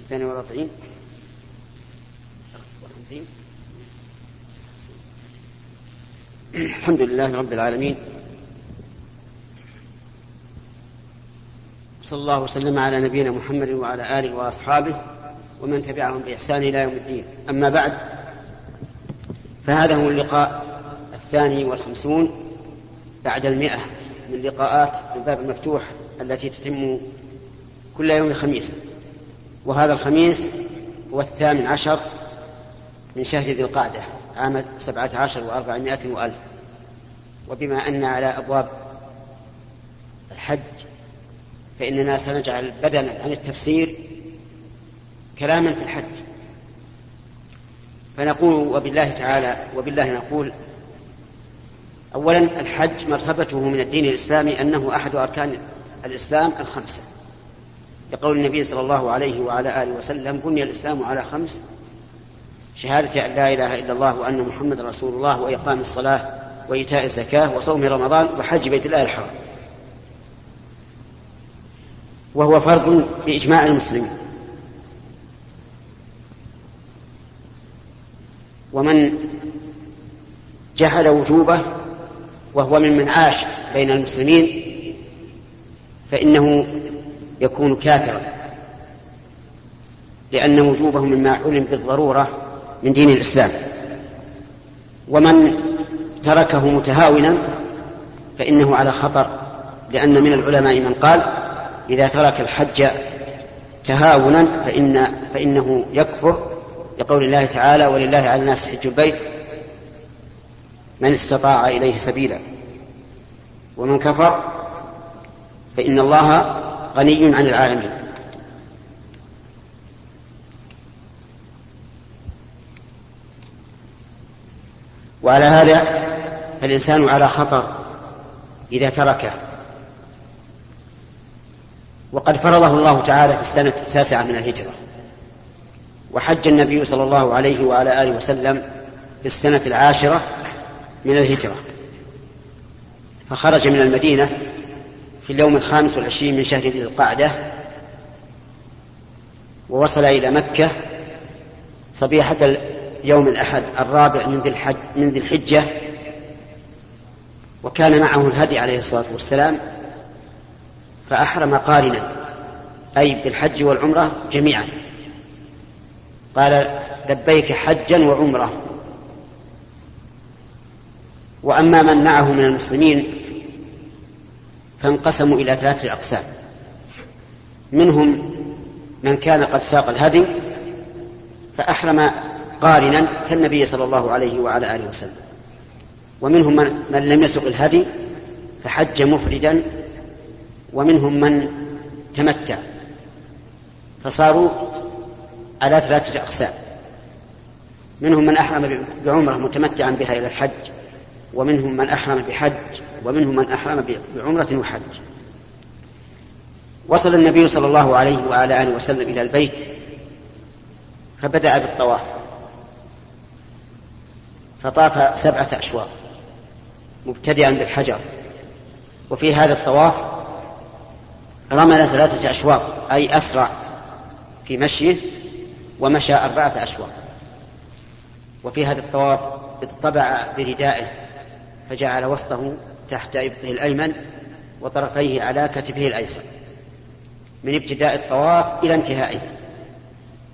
الثاني والأربعين. الحمد لله رب العالمين. صلى الله وسلم على نبينا محمد وعلى آله وأصحابه ومن تبعهم بإحسان إلى يوم الدين. أما بعد فهذا هو اللقاء الثاني والخمسون بعد المئة من لقاءات الباب المفتوح التي تتم كل يوم خميس وهذا الخميس هو الثامن عشر من شهر ذي القعدة عام سبعة عشر وأربعمائة وألف. وبما أن على أبواب الحج فإننا سنجعل بدلا عن التفسير كلاما في الحج. فنقول وبالله تعالى وبالله نقول أولا الحج مرتبته من الدين الإسلامي أنه أحد أركان الإسلام الخمسة. لقول النبي صلى الله عليه وعلى آله وسلم بني الإسلام على خمس شهادة أن لا إله إلا الله وأن محمد رسول الله وإقام الصلاة وإيتاء الزكاة وصوم رمضان وحج بيت الله الحرام. وهو فرض بإجماع المسلمين. ومن جحد وجوبه وهو ممن عاش بين المسلمين فإنه يكون كافرا لأن وجوبه مما علم بالضرورة من دين الإسلام. ومن تركه متهاونا فإنه على خطر لأن من العلماء من قال إذا ترك الحج تهاونا فإن فإنه يكفر. لقول الله تعالى ولله على الناس حج البيت من استطاع إليه سبيلا. ومن كفر فإن الله غني عن العالمين. وعلى هذا فالإنسان على خطر إذا تركه. وقد فرضه الله تعالى في السنة التاسعة من الهجرة. وحج النبي صلى الله عليه وعلى آله وسلم في السنة العاشرة من الهجرة. فخرج من المدينة في اليوم الخامس والعشرين من شهر ذي القعدة ووصل إلى مكة صبيحة يوم الأحد الرابع من ذي الحج من ذي الحجة وكان معه الهدي عليه الصلاة والسلام فأحرم قارنا أي بالحج والعمرة جميعا. قال لبيك حجا وعمرة. وأما من معه من المسلمين فانقسموا إلى ثلاثة أقسام. منهم من كان قد ساق الهدي فأحرم قارنا كالنبي صلى الله عليه وعلى آله وسلم. ومنهم من, لم يسق الهدي فحج مفردا ومنهم من تمتع. فصاروا على ثلاثة أقسام. منهم من أحرم بعمرة متمتعا بها إلى الحج. ومنهم من أحرم بحج ومنهم من أحرم بعمرة وحج. وصل النبي صلى الله عليه وعلى آله وسلم إلى البيت فبدأ بالطواف. فطاف سبعة أشواط مبتدئا بالحجر. وفي هذا الطواف رمل ثلاثة أشواط أي أسرع في مشيه ومشى أربعة أشواط وفي هذا الطواف اطبع بردائه. فجعل وسطه تحت إبطه الأيمن وطرفيه على كتفه الأيسر من ابتداء الطواف إلى انتهائه.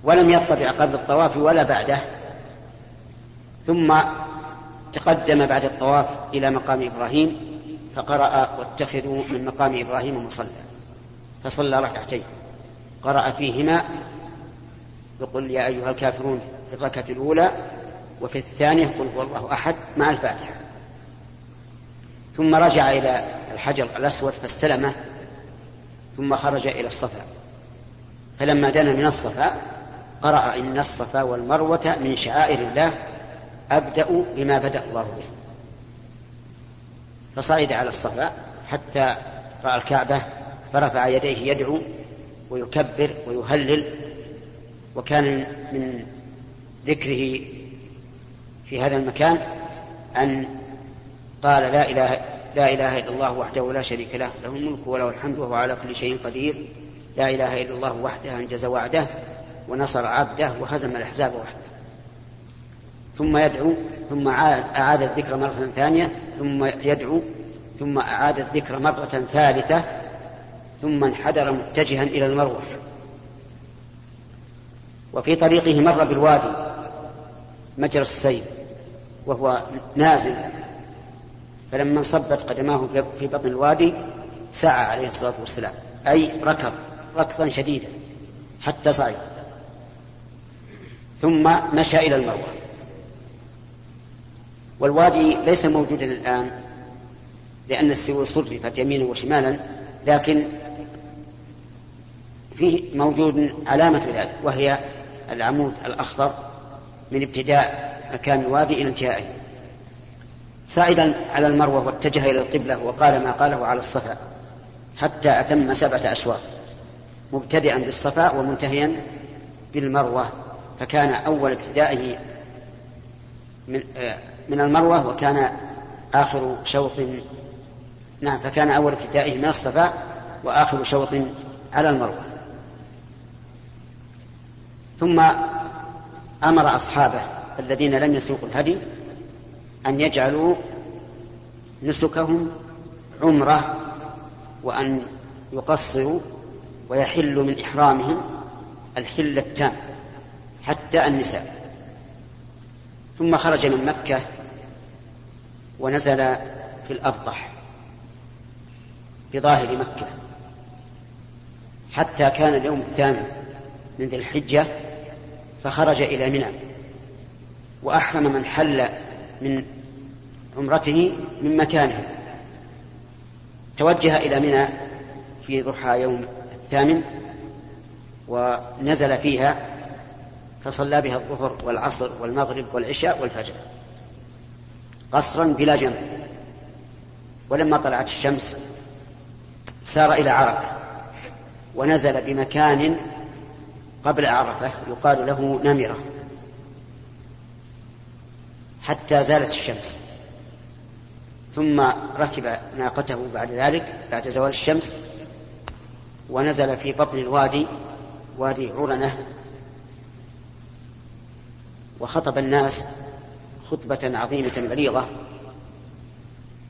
ولم يطبع قبل الطواف ولا بعده. ثم تقدم بعد الطواف إلى مقام إبراهيم فقرأ واتخذوا من مقام إبراهيم مصلى. فصلى ركعتين. قرأ فيهما يقول يا أيها الكافرون في الركعة الأولى وفي الثانية قل هو الله أحد مع الفاتحة. ثم رجع إلى الحجر الأسود فاستلمه ثم خرج إلى الصفا. فلما دنا من الصفا قرأ إن الصفا والمروة من شعائر الله أبدأ بما بدأ الله به. فصعد على الصفا حتى رأى الكعبة فرفع يديه يدعو ويكبر ويهلل. وكان من ذكره في هذا المكان أن قال لا إله لا إله إلا الله وحده لا شريك له له الملك وله الحمد وهو على كل شيء قدير. لا إله إلا الله وحده أنجز وعده ونصر عبده وهزم الأحزاب وحده. ثم يدعو ثم أعاد الذكر مرة ثانية ثم يدعو ثم أعاد الذكر مرة ثالثة ثم انحدر متجها إلى المروح. وفي طريقه مر بالوادي مجرى السيل وهو نازل. فلما انصبت قدماه في بطن الوادي سعى عليه الصلاة والسلام. أي ركض ركضا شديدا حتى صعد. ثم مشى إلى المروة. والوادي ليس موجودا الآن لأن السيول صرفت يمينا وشمالا لكن فيه موجود علامة ذلك وهي العمود الأخضر من ابتداء مكان الوادي إلى انتهائه. صعد على المروة واتجه إلى القبلة وقال ما قاله على الصفا حتى أتم سبعة أشواط مبتدئا بالصفا ومنتهيا بالمروة فكان أول ابتدائه من, آه، من المروة وكان آخر شوط نعم فكان أول ابتدائه من الصفا وآخر شوط على المروة. ثم أمر أصحابه الذين لم يسوقوا الهدي أن يجعلوا نسكهم عمرة وأن يقصروا ويحلوا من إحرامهم الحل التام حتى النساء. ثم خرج من مكة ونزل في الأبطح بظاهر مكة حتى كان اليوم الثامن من ذي الحجة فخرج إلى منى وأحرم من حل من عمرته من مكانه. توجه إلى منى في ضحى يوم الثامن ونزل فيها فصلى بها الظهر والعصر والمغرب والعشاء والفجر قصرا بلا جمع ولما طلعت الشمس سار إلى عرفة ونزل بمكان قبل عرفة يقال له نمرة. حتى زالت الشمس. ثم ركب ناقته بعد ذلك بعد زوال الشمس ونزل في بطن الوادي وادي عرنة وخطب الناس خطبة عظيمة بليغة.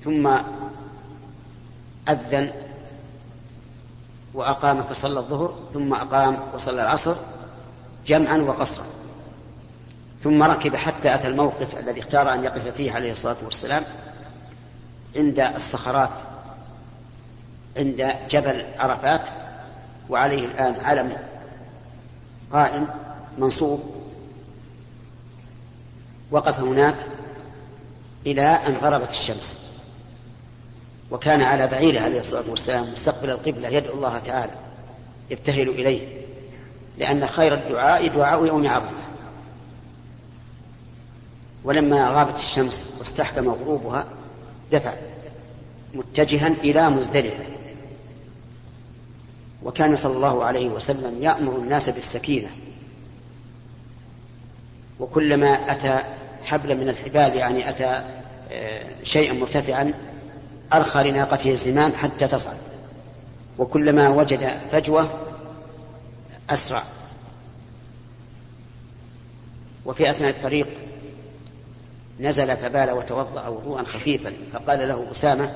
ثم أذن وأقام فصلى الظهر ثم أقام وصلى العصر جمعا وقصرا. ثم ركب حتى أتى الموقف الذي اختار أن يقف فيه عليه الصلاة والسلام عند الصخرات عند جبل عرفات وعليه الآن علم قائم منصوب. وقف هناك إلى أن غربت الشمس وكان على بعيره عليه الصلاة والسلام مستقبل القبلة يدعو الله تعالى يبتهل إليه لأن خير الدعاء دعاء يوم عرفة. ولما غابت الشمس واستحكم غروبها دفع متجها إلى مزدلفة. وكان صلى الله عليه وسلم يأمر الناس بالسكينة. وكلما أتى حبل من الحبال يعني أتى آه، شيئا مرتفعا أرخى لناقته الزمام حتى تصعد. وكلما وجد فجوة أسرع. وفي أثناء الطريق نزل فبال وتوضأ وضوءا خفيفا فقال له أسامة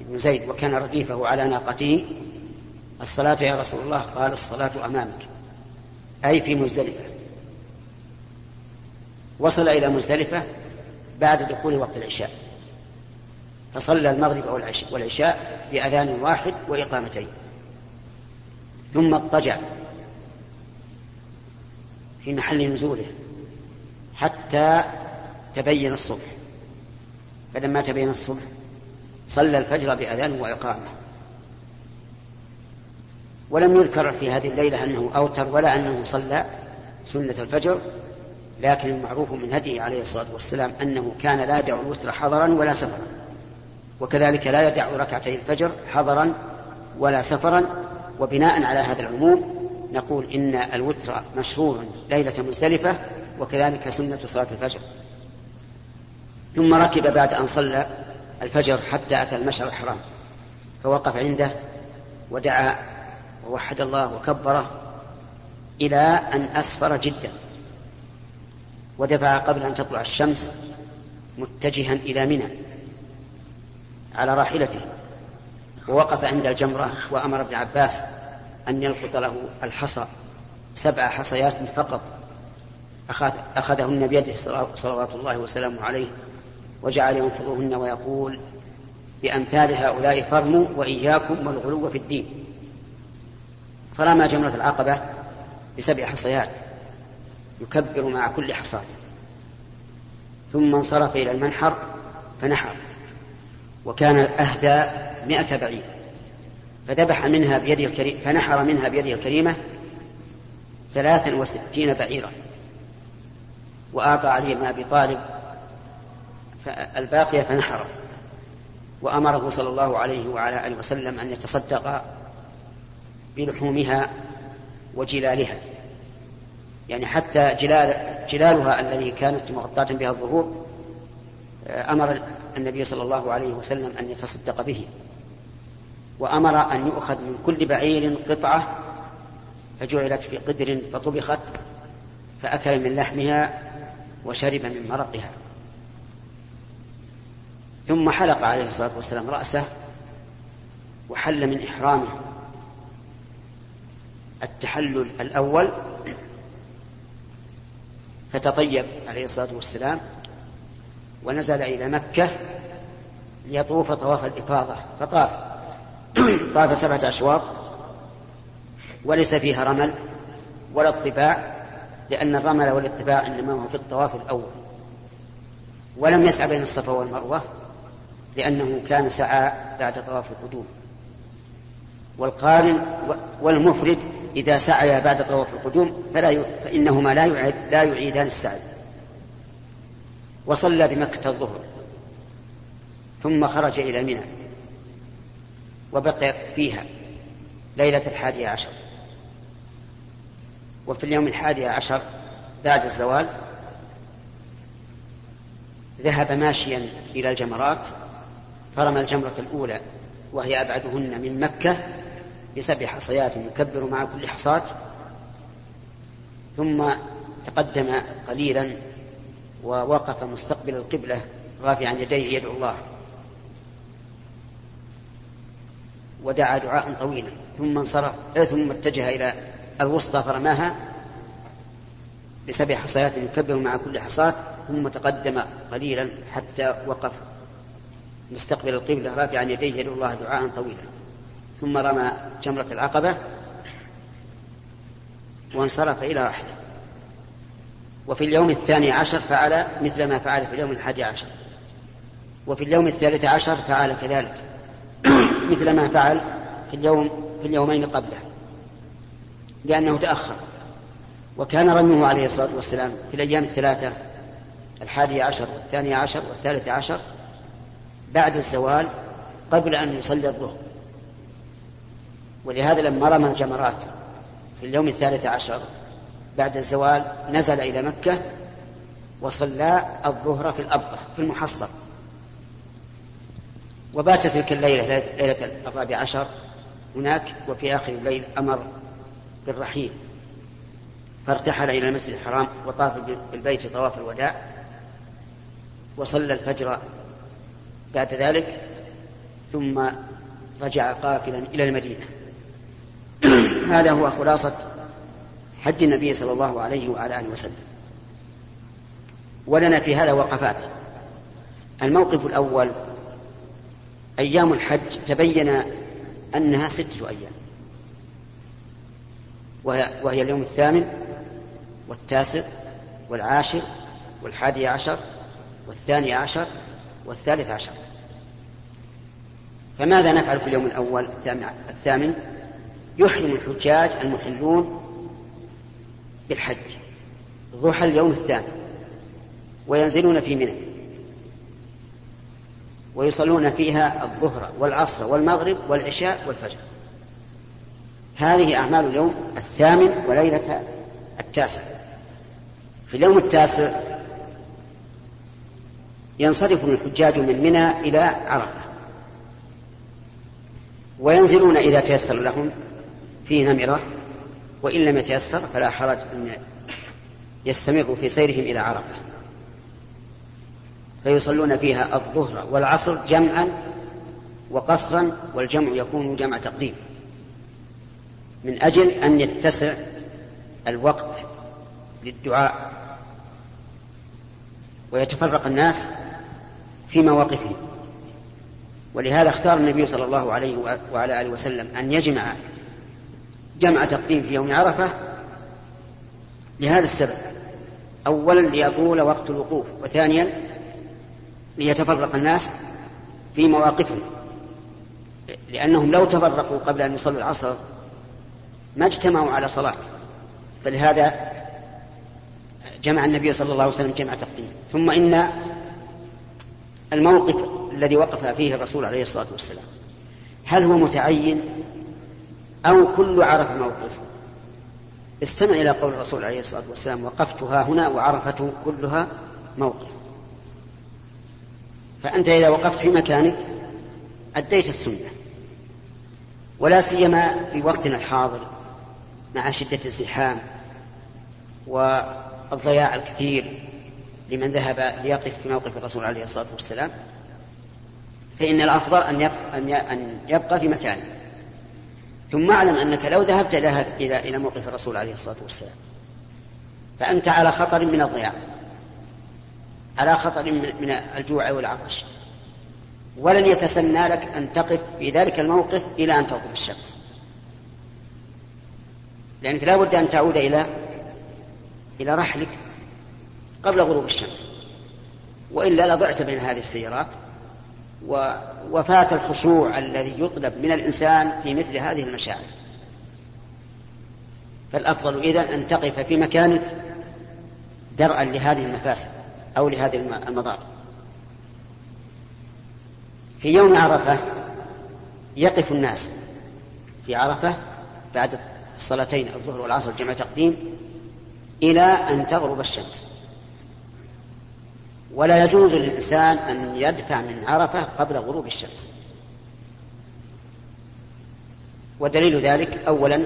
بن زيد وكان رديفه على ناقته الصلاة يا رسول الله؟ قال الصلاة أمامك. أي في مزدلفة. وصل إلى مزدلفة بعد دخول وقت العشاء. فصلى المغرب والعشاء بأذان واحد وإقامتين. ثم اضطجع في محل نزوله حتى تبين الصبح. فلما تبين الصبح صلى الفجر بأذان وإقامة. ولم يذكر في هذه الليلة أنه أوتر ولا أنه صلى سنة الفجر لكن المعروف من هديه عليه الصلاة والسلام أنه كان لا يدع الوتر حضرا ولا سفرا. وكذلك لا يدع ركعتي الفجر حضرا ولا سفرا. وبناء على هذا العموم نقول إن الوتر مشروع ليلة مزدلفة وكذلك سنة صلاة الفجر. ثم ركب بعد أن صلى الفجر حتى أتى المشعر الحرام فوقف عنده ودعا ووحد الله وكبره إلى أن أسفر جدا ودفع قبل أن تطلع الشمس متجها إلى منى على راحلته ووقف عند الجمرة وأمر ابن عباس أن يلقط له الحصى سبع حصيات فقط أخذ أخذهن بيده صلوات الله وسلامه عليه. وجعل ينفضهن ويقول بأمثال هؤلاء فرموا وإياكم والغلو في الدين. فرمى جمرة العقبة بسبع حصيات. يكبر مع كل حصاة. ثم انصرف إلى المنحر فنحر. وكان أهدى مئة بعير. فذبح منها بيده الكريمة فنحر منها بيده الكريمة ثلاثا وستين بعيرا. وأعطى علي بن أبي طالب الباقية فنحره وأمره صلى الله عليه وعلى آله وسلم أن يتصدق بلحومها وجلالها. يعني حتى جلال جلالها الذي كانت مغطاة بها الظهور أمر النبي صلى الله عليه وسلم أن يتصدق به. وأمر أن يؤخذ من كل بعير قطعة فجعلت في قدر فطبخت فأكل من لحمها وشرب من مرقها. ثم حلق عليه الصلاة والسلام رأسه وحل من إحرامه. التحلل الأول فتطيب عليه الصلاة والسلام ونزل إلى مكة ليطوف طواف الإفاضة. فطاف. طاف سبعة أشواط. وليس فيها رمل ولا اطباع لأن الرمل والاتباع إنما هو في الطواف الأول. ولم يسعى بين الصفا والمروة. لأنه كان سعى بعد طواف القدوم. والقارن والمفرد إذا سعي بعد طواف القدوم فلا فإنهما لا يعيد لا يعيدان السعي. وصلى بمكة الظهر. ثم خرج إلى منى. وبقي فيها ليلة الحادية عشر. وفي اليوم الحادي عشر بعد الزوال ذهب ماشيا إلى الجمرات فرمى الجمرة الأولى وهي أبعدهن من مكة بسبع حصيات يكبر مع كل حصاة. ثم تقدم قليلا ووقف مستقبل القبلة رافعا يديه يدعو الله. ودعا دعاء طويلا. ثم انصرف ثم اتجه إلى الوسطى فرماها بسبع حصيات يكبر مع كل حصاة. ثم تقدم قليلا حتى وقف مستقبل القبلة رافعا يديه يدعو الله دعاء طويلا. ثم رمى جمرة العقبة وانصرف إلى رحله. وفي اليوم الثاني عشر فعل مثل ما فعل في اليوم الحادي عشر. وفي اليوم الثالث عشر فعل كذلك. مثل ما فعل في اليوم في اليومين قبله. لأنه تأخر. وكان رميه عليه الصلاة والسلام في الأيام الثلاثة الحادي عشر والثاني عشر والثالث عشر بعد الزوال قبل أن يصلي الظهر. ولهذا لما رمى الجمرات في اليوم الثالث عشر بعد الزوال نزل إلى مكة وصلى الظهر في الأبطة في المحصر وبات تلك الليلة ليلة الرابع عشر هناك وفي آخر الليل أمر بالرحيل. فارتحل إلى المسجد الحرام وطاف بالبيت طواف الوداع وصلى الفجر بعد ذلك ثم رجع قافلا إلى المدينة. هذا هو خلاصة حج النبي صلى الله عليه وعلى آله وسلم. ولنا في هذا وقفات. الموقف الأول أيام الحج تبين أنها ستة أيام. وهي اليوم الثامن والتاسع والعاشر والحادي عشر والثاني عشر والثالث عشر. فماذا نفعل في اليوم الأول؟ الثامن يحرم الحجاج المحلون بالحج ضحى اليوم الثامن وينزلون في منى ويصلون فيها الظهر والعصر والمغرب والعشاء والفجر. هذه أعمال اليوم الثامن وليلة التاسع. في اليوم التاسع ينصرف الحجاج من منى إلى عرفة. وينزلون إذا تيسر لهم في نمرة وإن لم يتيسر فلا حرج أن يستمروا في سيرهم إلى عرفة. فيصلون فيها الظهر والعصر جمعا وقصرا والجمع يكون جمع تقديم. من أجل أن يتسع الوقت للدعاء. ويتفرق الناس في مواقفهم ولهذا اختار النبي صلى الله عليه وعلى آله وسلم أن يجمع جمع تقديم في يوم عرفة لهذا السبب. أولا ليطول وقت الوقوف وثانيا ليتفرق الناس في مواقفهم. لأنهم لو تفرقوا قبل أن يصلوا العصر ما اجتمعوا على صلاة. فلهذا جمع النبي صلى الله عليه وسلم جمع تقديم. ثم إن الموقف الذي وقف فيه الرسول عليه الصلاة والسلام. هل هو متعين أو كل عرف موقف؟ استمع إلى قول الرسول عليه الصلاة والسلام وقفت ها هنا وعرفته كلها موقف. فأنت إذا وقفت في مكانك أديت السنة ولا سيما في وقتنا الحاضر مع شدة الزحام والضياع الكثير. لمن ذهب ليقف في موقف الرسول عليه الصلاة والسلام فإن الأفضل أن يبقى, أن يبقى في مكانه. ثم أعلم أنك لو ذهبت إلى إلى موقف الرسول عليه الصلاة والسلام. فأنت على خطر من الضياع. على خطر من الجوع والعطش. ولن يتسنى لك أن تقف في ذلك الموقف إلى أن تغرب الشمس. لأنك لا بد أن تعود إلى إلى رحلك. قبل غروب الشمس. وإلا لضعت بين هذه السيارات. وفات الخشوع الذي يطلب من الإنسان في مثل هذه المشاعر. فالأفضل إذن أن تقف في مكانك درءا لهذه المفاسد أو لهذه المضار. في يوم عرفة يقف الناس. في عرفة بعد الصلاتين الظهر والعصر جمع تقديم إلى أن تغرب الشمس. ولا يجوز للإنسان أن يدفع من عرفة قبل غروب الشمس. ودليل ذلك أولا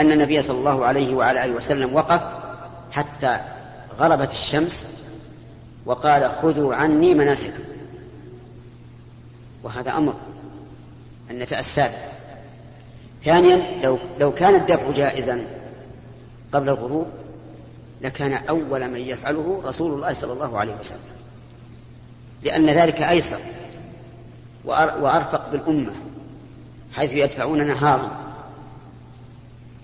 أن النبي صلى الله عليه وعلى آله وسلم وقف حتى غربت الشمس وقال خذوا عني مناسككم. وهذا أمر النفع السابق ثانيا لو لو كان الدفع جائزا قبل الغروب لكان أول من يفعله رسول الله صلى الله عليه وسلم. لأن ذلك أيسر وأرفق بالأمة حيث يدفعون نهارا.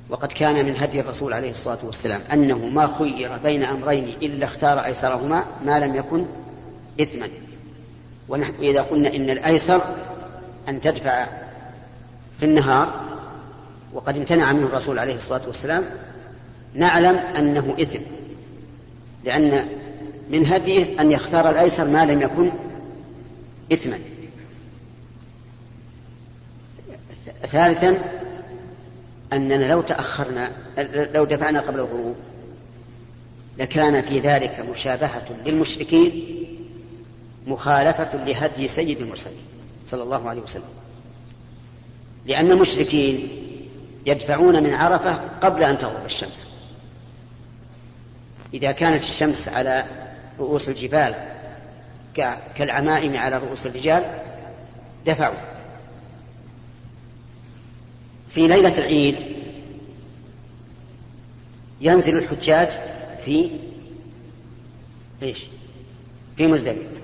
وقد كان من هدي الرسول عليه الصلاة والسلام أنه ما خير بين أمرين إلا اختار أيسرهما ما لم يكن إثما. ونحن إذا قلنا إن الأيسر أن تدفع في النهار وقد امتنع منه الرسول عليه الصلاة والسلام نعلم أنه إثم. لأن من هديه أن يختار الأيسر ما لم يكن إثما. ثالثا أننا لو تأخرنا لو دفعنا قبل الغروب لكان في ذلك مشابهة للمشركين مخالفة لهدي سيد المرسلين صلى الله عليه وسلم. لأن المشركين يدفعون من عرفة قبل أن تغرب الشمس. إذا كانت الشمس على رؤوس الجبال كالعمائم على رؤوس الرجال دفعوا في ليلة العيد ينزل الحجاج في إيش؟ في مزدلفة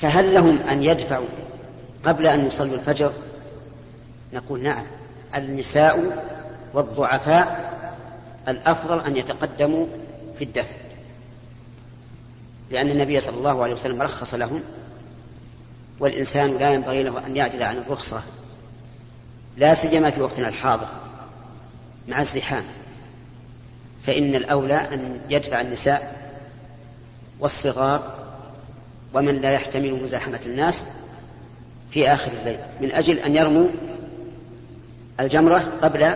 فهل لهم أن يدفعوا قبل أن يصلوا الفجر؟ نقول نعم النساء والضعفاء الأفضل أن يتقدموا في الدفع لأن النبي صلى الله عليه وسلم رخص لهم والإنسان لا ينبغي له أن يعجل عن الرخصة لا سيما في وقتنا الحاضر مع الزحام. فإن الأولى أن يدفع النساء والصغار ومن لا يحتمل مزاحمة الناس في آخر الليل من أجل أن يرموا الجمرة قبل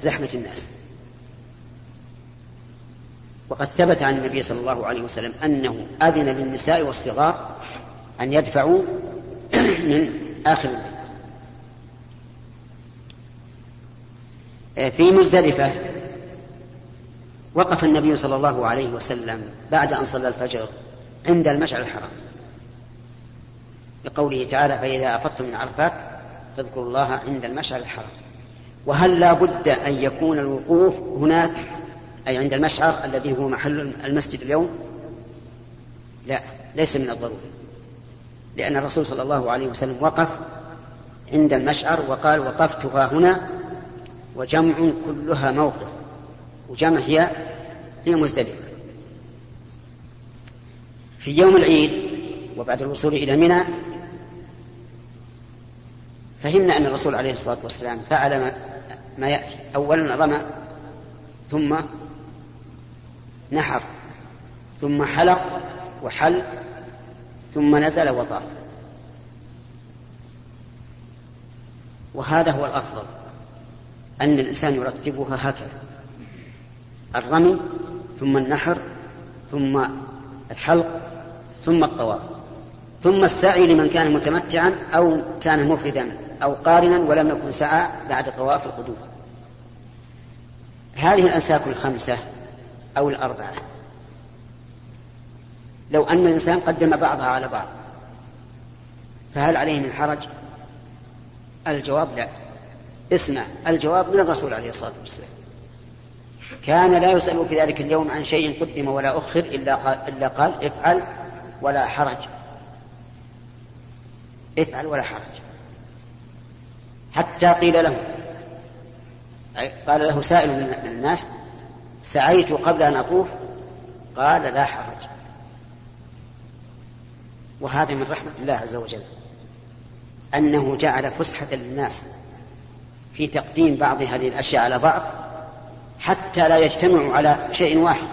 زحمة الناس. وقد ثبت عن النبي صلى الله عليه وسلم أنه أذن للنساء والصغار أن يدفعوا من آخر الليل في مزدلفة وقف النبي صلى الله عليه وسلم بعد أن صلى الفجر عند المشعر الحرام. لقوله تعالى فإذا أفضتم من عرفات فاذكروا الله عند المشعر الحرام. وهل لا بد أن يكون الوقوف هناك أي عند المشعر الذي هو محل المسجد اليوم؟ لا ليس من الضروري. لأن الرسول صلى الله عليه وسلم وقف عند المشعر وقال وقفت ها هنا وجمع كلها موقف وجمع هي هي مزدلفة. في يوم العيد وبعد الوصول إلى منى فهمنا أن الرسول عليه الصلاة والسلام فعل ما يأتي. أولا رمى ثم نحر ثم حلق وحل ثم نزل وطاف وهذا هو الأفضل أن الإنسان يرتبها هكذا. الرمي ثم النحر ثم الحلق ثم الطواف. ثم السعي لمن كان متمتعا أو كان مفردا أو قارنا ولم يكن سعى بعد طواف القدوم. هذه الأنساك الخمسة أو الأربعة. لو أن الإنسان قدم بعضها على بعض فهل عليه من حرج؟ الجواب لا. اسمع الجواب من الرسول عليه الصلاة والسلام. كان لا يسأل في ذلك اليوم عن شيء قدم ولا أخر إلا قال, إلا قال افعل ولا حرج. افعل ولا حرج. حتى قيل له قال له سائل من الناس سعيت قبل أن أطوف؟ قال لا حرج. وهذا من رحمة الله عز وجل. أنه جعل فسحة للناس في تقديم بعض هذه الأشياء على بعض حتى لا يجتمعوا على شيء واحد.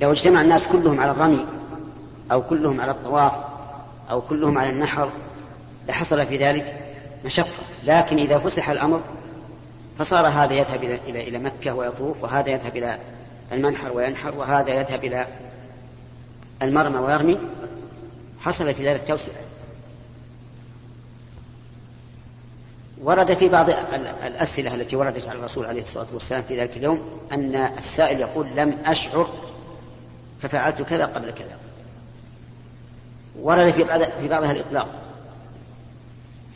لو اجتمع الناس كلهم على الرمي أو كلهم على الطواف أو كلهم على النحر لحصل في ذلك مشقة. لكن إذا فسح الأمر فصار هذا يذهب إلى إلى إلى مكة ويطوف وهذا يذهب إلى المنحر وينحر وهذا يذهب إلى المرمى ويرمي. حصل في ذلك توسعة. ورد في بعض الأسئلة التي وردت على الرسول عليه الصلاة والسلام في ذلك اليوم أن السائل يقول لم أشعر ففعلت كذا قبل كذا. ورد في بعض في بعضها الإطلاق.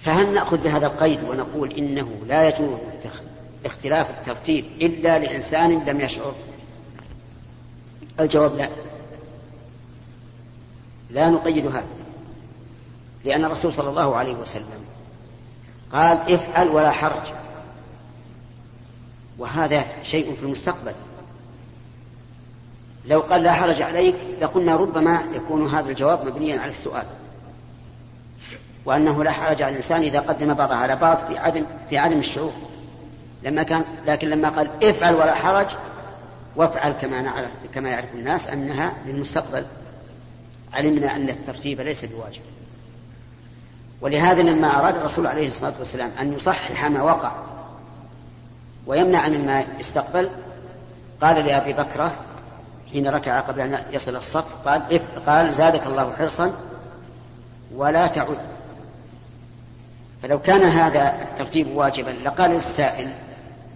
فهل نأخذ بهذا القيد ونقول إنه لا يجوز اختلاف الترتيب إلا لإنسان لم يشعر؟ الجواب لا. لا نقيد هذا لأن الرسول صلى الله عليه وسلم قال افعل ولا حرج. وهذا شيء في المستقبل. لو قال لا حرج عليك لقلنا ربما يكون هذا الجواب مبنيا على السؤال. وأنه لا حرج على الإنسان إذا قدم بعضها على بعض في عدم في عدم الشعور. لما كان لكن لما قال افعل ولا حرج وافعل كما نعرف كما يعرف الناس أنها للمستقبل. علمنا أن الترتيب ليس بواجب. ولهذا لما أراد الرسول عليه الصلاة والسلام أن يصحح ما وقع ويمنع مما يستقبل قال لأبي بكرة حين ركع قبل أن يصل الصف قال قال زادك الله حرصا ولا تعد فلو كان هذا الترتيب واجبا لقال السائل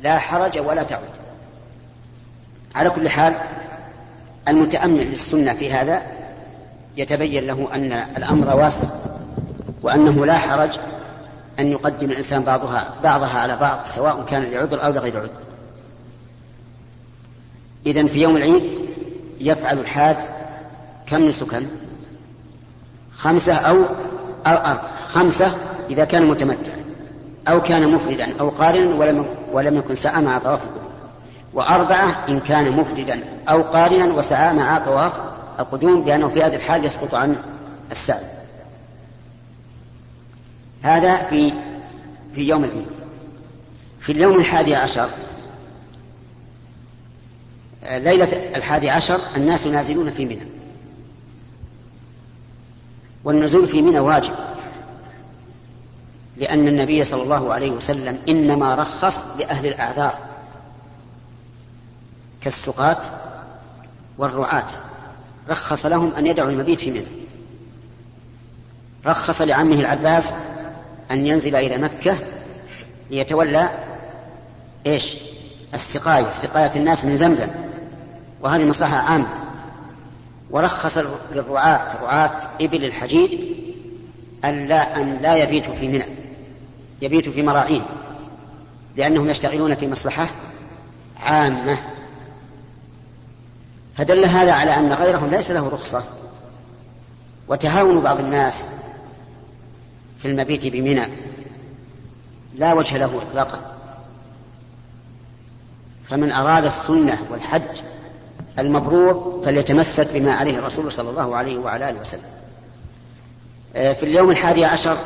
لا حرج ولا تعد على كل حال المتأمل للسنة في هذا يتبين له أن الأمر واسع وأنه لا حرج أن يقدم الإنسان بعضها بعضها على بعض سواء كان لعذر أو لغير عذر. إذا في يوم العيد يفعل الحاج كم نسكا خمسة أو أربعة. خمسة إذا كان متمتعا أو كان مفردا أو قارنا ولم ولم يكن سعى مع طواف وأربعة إن كان مفردا أو قارنا وسعى مع طواف القدوم لأنه في هذه الحال يسقط عن السعي هذا في في يوم العيد. في اليوم الحادي عشر ليلة الحادي عشر الناس نازلون في منى. والنزول في منى واجب. لأن النبي صلى الله عليه وسلم إنما رخص لأهل الأعذار كالسقاة والرعاة. رخص لهم أن يدعوا المبيت في منى. رخص لعمه العباس أن ينزل إلى مكة ليتولى إيش؟ السقاية. سقاية الناس من زمزم وهذه مصلحة عامة. ورخص للرعاة رعاة إبل الحجيج أن لا, أن لا يبيتوا في منى. يبيتوا في مراعين لأنهم يشتغلون في مصلحة عامة. فدل هذا على أن غيرهم ليس له رخصة. وتهاون بعض الناس في المبيت بمنى لا وجه له إطلاقا. فمن أراد السنة والحج المبرور فليتمسك بما عليه الرسول صلى الله عليه وعلى آله وسلم. آه، في اليوم الحادي عشر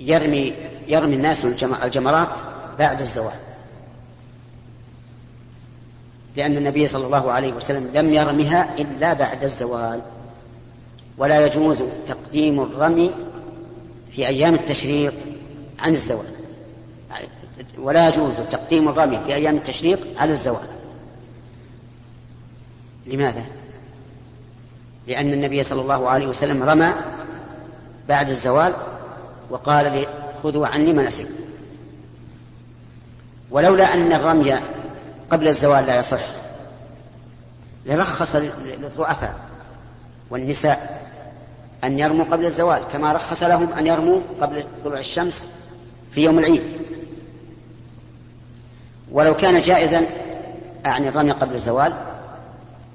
يرمي يرمي الناس الجمرات بعد الزوال لأن النبي صلى الله عليه وسلم لم يرمها إلا بعد الزوال. ولا يجوز تقديم الرمي في أيام التشريق عن الزوال ولا يجوز تقديم الرمي في أيام التشريق على الزوال لماذا؟ لأن النبي صلى الله عليه وسلم رمى بعد الزوال وقال لي خذوا عني مناسككم ولولا أن الرمي قبل الزوال لا يصح لرخص للضعفاء والنساء أن يرموا قبل الزوال كما رخص لهم أن يرموا قبل طلوع الشمس في يوم العيد. ولو كان جائزا أعني الرمي قبل الزوال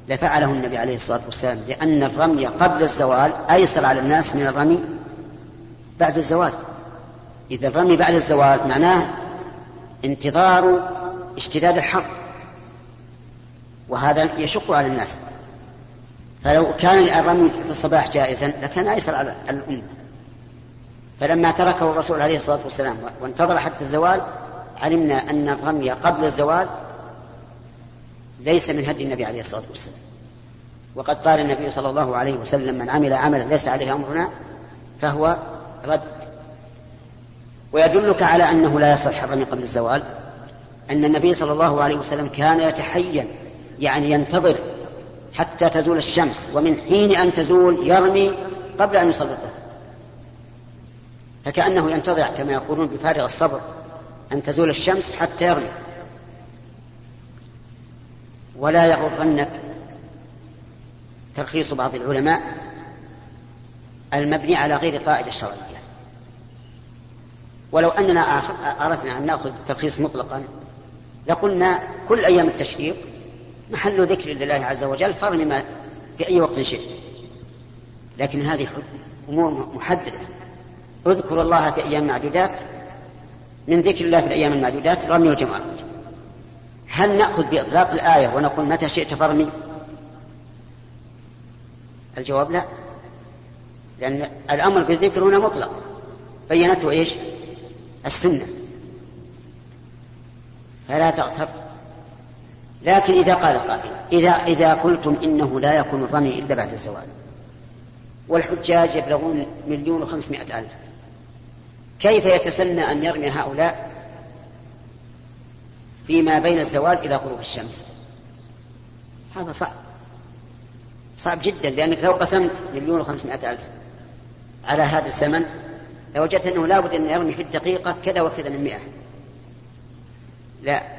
لفعله النبي عليه الصلاة والسلام لأن الرمي قبل الزوال أيسر على الناس من الرمي بعد الزوال إذا الرمي بعد الزوال معناه انتظار اشتداد الحر وهذا يشق على الناس. فلو كان الرمي في الصباح جائزا لكان أيسر على الأمة. فلما تركه الرسول عليه الصلاة والسلام وانتظر حتى الزوال علمنا أن الرمي قبل الزوال ليس من هدي النبي عليه الصلاة والسلام. وقد قال النبي صلى الله عليه وسلم من عمل عملا ليس عليه أمرنا فهو رد. ويدلك على أنه لا يصح الرمي قبل الزوال أن النبي صلى الله عليه وسلم كان يتحين يعني ينتظر حتى تزول الشمس ومن حين أن تزول يرمي قبل أن يصلي الظهر فكأنه ينتظر كما يقولون بفارغ الصبر أن تزول الشمس حتى يرمي. ولا يغرنك ترخيص بعض العلماء المبني على غير قاعدة شرعية. ولو أننا أردنا أن نأخذ الترخيص مطلقا لقلنا كل أيام التشريق محل ذكر لله عز وجل فرم ما في أي وقت شئت. لكن هذه أمور محددة. اذكر الله في أيام معدودات من ذكر الله في الأيام المعدودات رمي الجمرات هل نأخذ بإطلاق الآية ونقول متى شئت فرمي؟ الجواب لا. لأن الأمر بالذكر هنا مطلق. بينته إيش؟ السنة. فلا تغتر. لكن إذا قال قائل إذا إذا قلتم إنه لا يكون الرمي إلا بعد الزوال والحجاج يبلغون مليون وخمسمائة ألف كيف يتسنى أن يرمي هؤلاء فيما بين الزوال إلى غروب الشمس؟ هذا صعب. صعب جدا لأنك لو قسمت مليون وخمسمائة ألف على هذا الزمن لوجدت أنه لابد أن يرمي في الدقيقة كذا وكذا من مئة. لا.